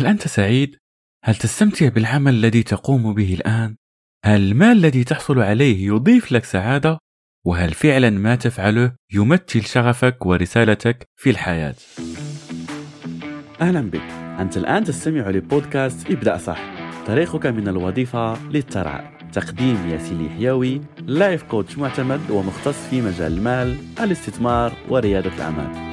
هل أنت سعيد؟ هل تستمتع بالعمل الذي تقوم به الآن؟ هل المال الذي تحصل عليه يضيف لك سعادة؟ وهل فعلا ما تفعله يمثل شغفك ورسالتك في الحياة؟ أهلا بك أنت الآن تستمع لبودكاست ابدأ صح طريقك من الوظيفة للثراء تقديم ياسين الحيوي لايف كوتش معتمد ومختص في مجال المال الاستثمار وريادة الأعمال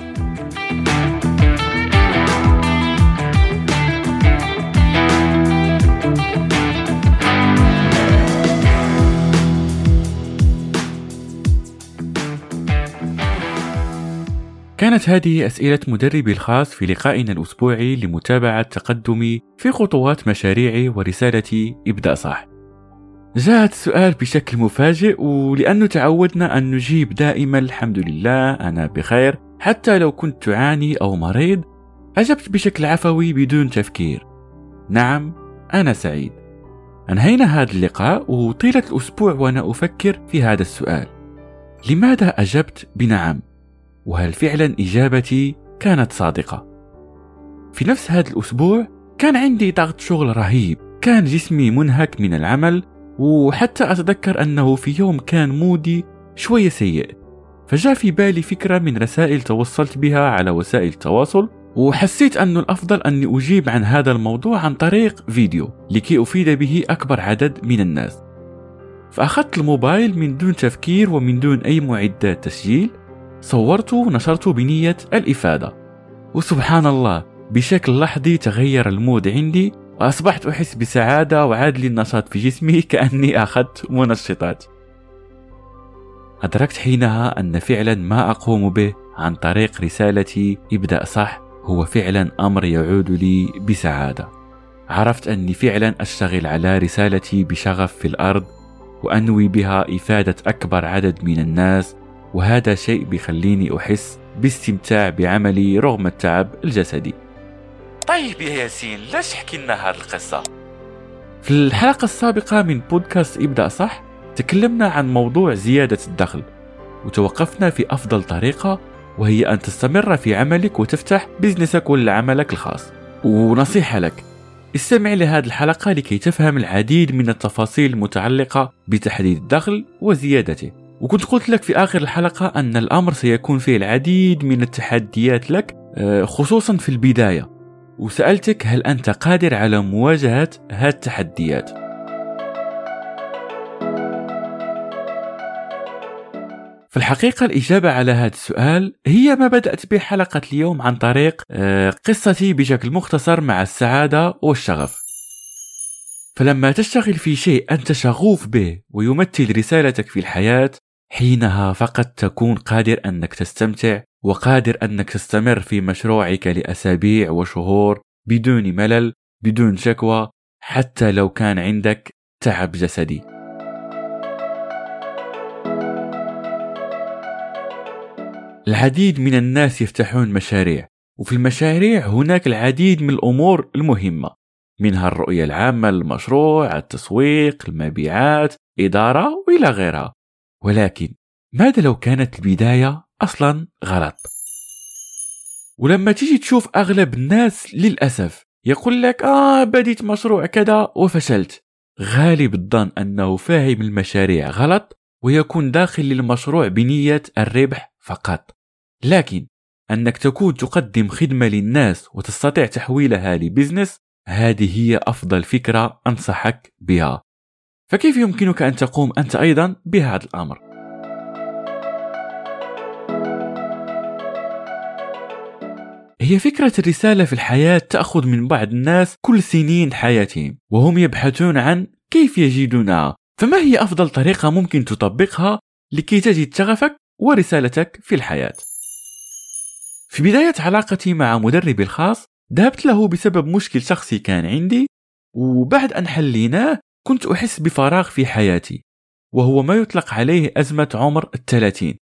كانت هذه أسئلة مدربي الخاص في لقائنا الأسبوعي لمتابعة تقدمي في خطوات مشاريعي ورسالتي ابدأ صح. جاءت السؤال بشكل مفاجئ ولأنه تعودنا أن نجيب دائما الحمد لله أنا بخير حتى لو كنت تعاني أو مريض أجبت بشكل عفوي بدون تفكير نعم أنا سعيد أنهينا هذا اللقاء وطيلة الأسبوع وأنا أفكر في هذا السؤال لماذا أجبت بنعم؟ وهل فعلا إجابتي كانت صادقة؟ في نفس هذا الأسبوع كان عندي ضغط شغل رهيب. كان جسمي منهك من العمل وحتى أتذكر أنه في يوم كان مودي شوية سيء. فجاء في بالي فكرة من رسائل توصلت بها على وسائل التواصل وحسيت أن الأفضل أني أجيب عن هذا الموضوع عن طريق فيديو لكي أفيد به أكبر عدد من الناس. فأخذت الموبايل من دون تفكير ومن دون أي معدات تسجيل صورته ونشرته بنية الإفادة. وسبحان الله بشكل لحظي تغير المود عندي وأصبحت أحس بسعادة وعاد لي النشاط في جسمي كأني أخذت منشطات. أدركت حينها أن فعلا ما أقوم به عن طريق رسالتي ابدأ صح هو فعلا أمر يعود لي بسعادة. عرفت أني فعلا أشتغل على رسالتي بشغف في الأرض وأنوي بها إفادة أكبر عدد من الناس وهذا شيء بيخليني أحس باستمتاع بعملي رغم التعب الجسدي. طيب يا ياسين ليش حكي لنا هذه القصة؟ في الحلقة السابقة من بودكاست إبدأ صح تكلمنا عن موضوع زيادة الدخل وتوقفنا في أفضل طريقة وهي أن تستمر في عملك وتفتح بزنسك ولا عملك الخاص. ونصيحة لك استمع لهذه الحلقة لكي تفهم العديد من التفاصيل المتعلقة بتحديد الدخل وزيادته. وكنت قلت لك في آخر الحلقة أن الأمر سيكون فيه العديد من التحديات لك آه، خصوصا في البداية. وسألتك هل أنت قادر على مواجهة هذه التحديات في الحقيقة الإجابة على هذا السؤال هي ما بدأت به حلقة اليوم عن طريق آه، قصتي بشكل مختصر مع السعادة والشغف. فلما تشتغل في شيء أنت شغوف به ويمثل رسالتك في الحياة حينها فقط تكون قادر أنك تستمتع وقادر أنك تستمر في مشروعك لأسابيع وشهور بدون ملل بدون شكوى حتى لو كان عندك تعب جسدي. العديد من الناس يفتحون مشاريع وفي المشاريع هناك العديد من الأمور المهمة منها الرؤية العامة للمشروع التسويق المبيعات إدارة وإلى غيرها. ولكن ماذا لو كانت البداية أصلا غلط؟ ولما تيجي تشوف أغلب الناس للأسف يقول لك آه بديت مشروع كذا وفشلت. غالب الظن أنه فاهم المشاريع غلط ويكون داخل للمشروع بنية الربح فقط. لكن أنك تكون تقدم خدمة للناس وتستطيع تحويلها لبزنس هذه هي أفضل فكرة أنصحك بها. فكيف يمكنك أن تقوم أنت أيضا بهذا الأمر؟ هي فكرة الرسالة في الحياة تأخذ من بعض الناس كل سنين حياتهم وهم يبحثون عن كيف يجدونها فما هي أفضل طريقة ممكن تطبقها لكي تجد شغفك ورسالتك في الحياة في بداية علاقتي مع مدربي الخاص ذهبت له بسبب مشكل شخصي كان عندي وبعد أن حليناه كنت أحس بفراغ في حياتي وهو ما يطلق عليه أزمة عمر الثلاثين.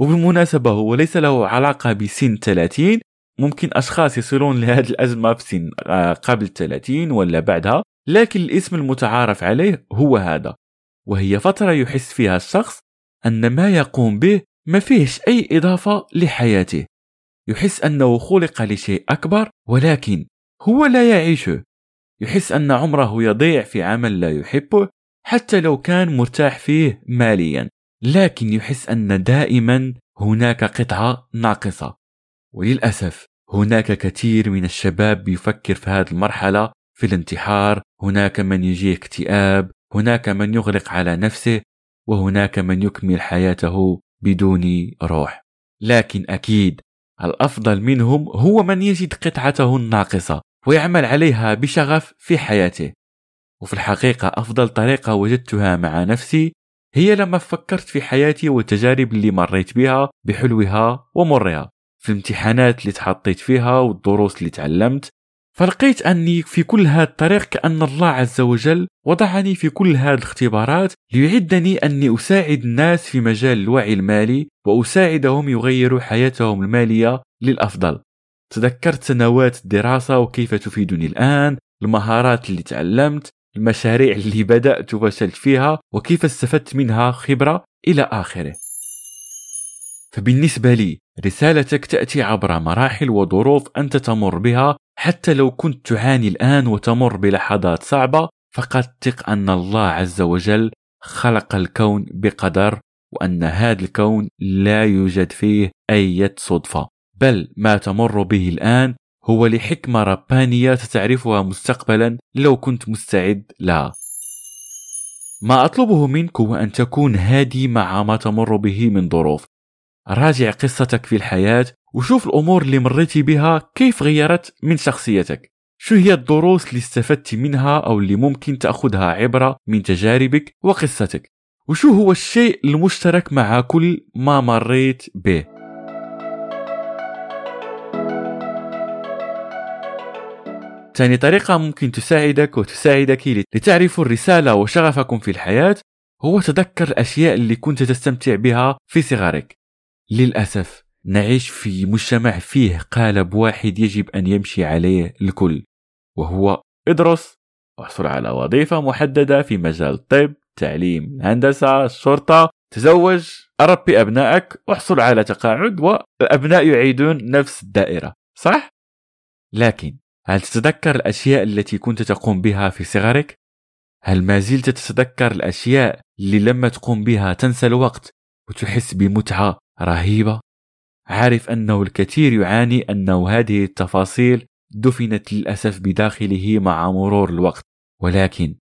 وبالمناسبة هو ليس له علاقة بسن 30 ممكن أشخاص يصلون لهذه الأزمة في سن آه، قبل 30 ولا بعدها لكن الاسم المتعارف عليه هو هذا. وهي فترة يحس فيها الشخص أن ما يقوم به ما فيهش أي إضافة لحياته. يحس أنه خلق لشيء أكبر ولكن هو لا يعيشه. يحس أن عمره يضيع في عمل لا يحبه حتى لو كان مرتاح فيه ماليا. لكن يحس أن دائما هناك قطعة ناقصة. وللأسف هناك كثير من الشباب يفكر في هذه المرحلة في الانتحار هناك من يجيه اكتئاب هناك من يغلق على نفسه وهناك من يكمل حياته بدون روح. لكن أكيد الأفضل منهم هو من يجد قطعته الناقصة. ويعمل عليها بشغف في حياته. وفي الحقيقة أفضل طريقة وجدتها مع نفسي هي لما فكرت في حياتي والتجارب اللي مريت بها بحلوها ومرها. في الامتحانات اللي تحطيت فيها والدروس اللي تعلمت فلقيت أني في كل هذا الطريق كأن الله عز وجل وضعني في كل هذه الاختبارات ليعدني أني أساعد الناس في مجال الوعي المالي وأساعدهم يغيروا حياتهم المالية للأفضل. تذكرت سنوات الدراسة وكيف تفيدني الآن المهارات اللي تعلمت المشاريع اللي بدأت وفشلت فيها وكيف استفدت منها خبرة إلى آخره. فبالنسبة لي رسالتك تأتي عبر مراحل وظروف أنت تمر بها حتى لو كنت تعاني الآن وتمر بلحظات صعبة فقد ثق أن الله عز وجل خلق الكون بقدر وأن هذا الكون لا يوجد فيه أي صدفة. بل ما تمر به الآن هو لحكمة ربانية ستعرفها مستقبلا لو كنت مستعد لها ما أطلبه منك هو أن تكون هادي مع ما تمر به من ظروف. راجع قصتك في الحياة وشوف الأمور اللي مريتي بها كيف غيرت من شخصيتك. شو هي الدروس اللي استفدت منها أو اللي ممكن تأخذها عبرة من تجاربك وقصتك؟ وشو هو الشيء المشترك مع كل ما مريت به؟ ثاني طريقة ممكن تساعدك وتساعدك لتعرفوا الرسالة وشغفكم في الحياة هو تذكر الأشياء اللي كنت تستمتع بها في صغرك للأسف نعيش في مجتمع فيه قالب واحد يجب أن يمشي عليه الكل وهو إدرس واحصل على وظيفة محددة في مجال الطب تعليم الهندسة الشرطة تزوج أربي أبنائك واحصل على تقاعد والأبناء يعيدون نفس الدائرة صح؟ لكن هل تتذكر الأشياء التي كنت تقوم بها في صغرك؟ هل ما زلت تتذكر الأشياء اللي لما تقوم بها تنسى الوقت وتحس بمتعة رهيبة؟ عارف أنه الكثير يعاني أنه هذه التفاصيل دفنت للأسف بداخله مع مرور الوقت ولكن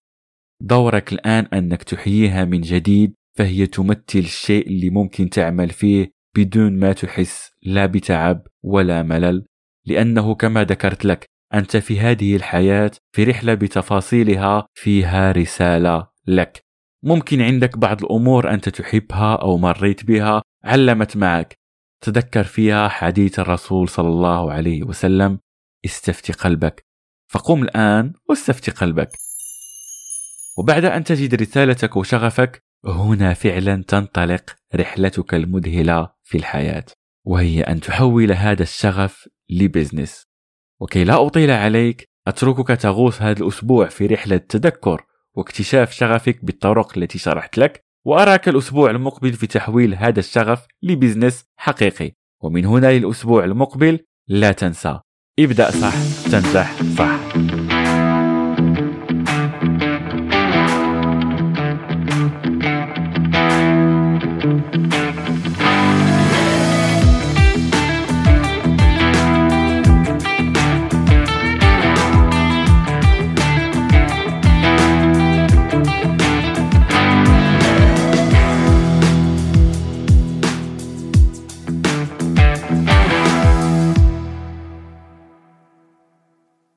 دورك الآن أنك تحييها من جديد فهي تمثل الشيء اللي ممكن تعمل فيه بدون ما تحس لا بتعب ولا ملل لأنه كما ذكرت لك أنت في هذه الحياة في رحلة بتفاصيلها فيها رسالة لك. ممكن عندك بعض الأمور أنت تحبها أو مريت بها علمت معك. تذكر فيها حديث الرسول صلى الله عليه وسلم استفتي قلبك فقم الآن واستفتي قلبك. وبعد أن تجد رسالتك وشغفك هنا فعلا تنطلق رحلتك المذهلة في الحياة وهي أن تحول هذا الشغف ل business. وكي لا أطيل عليك أتركك تغوص هذا الأسبوع في رحلة تذكر واكتشاف شغفك بالطرق التي شرحت لك وأراك الأسبوع المقبل في تحويل هذا الشغف ل business حقيقي. ومن هنا للأسبوع المقبل لا تنسى. ابدأ صح تنجح صح.